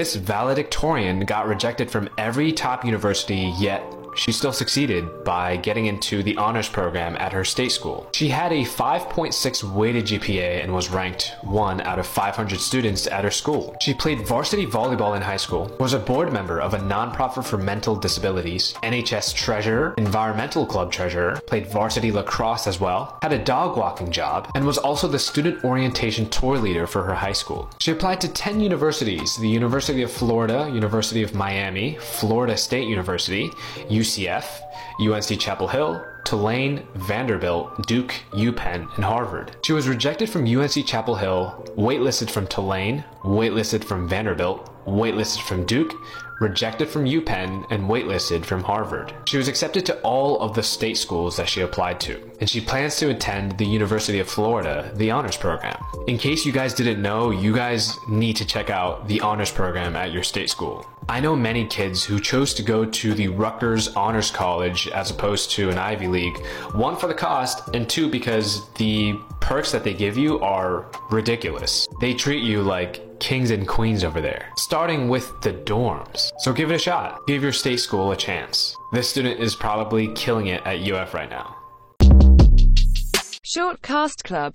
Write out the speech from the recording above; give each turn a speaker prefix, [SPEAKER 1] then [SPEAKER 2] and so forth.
[SPEAKER 1] This valedictorian got rejected from every top university yet she still succeeded by getting into the honors program at her state school. She had a 5.6 weighted GPA and was ranked 1 out of 500 students at her school. She played varsity volleyball in high school, was a board member of a nonprofit for mental disabilities, NHS treasurer, environmental club treasurer, played varsity lacrosse as well, had a dog walking job, and was also the student orientation tour leader for her high school. She applied to 10 universities the University of Florida, University of Miami, Florida State University, UCF, UNC Chapel Hill, Tulane, Vanderbilt, Duke, UPenn, and Harvard. She was rejected from UNC Chapel Hill, waitlisted from Tulane, waitlisted from Vanderbilt, waitlisted from Duke, rejected from UPenn, and waitlisted from Harvard. She was accepted to all of the state schools that she applied to, and she plans to attend the University of Florida, the honors program. In case you guys didn't know, you guys need to check out the honors program at your state school. I know many kids who chose to go to the Rutgers Honors College as opposed to an Ivy League, one for the cost, and two because the perks that they give you are ridiculous. They treat you like kings and queens over there, starting with the dorms. So give it a shot. Give your state school a chance. This student is probably killing it at UF right now.
[SPEAKER 2] Short Cast Club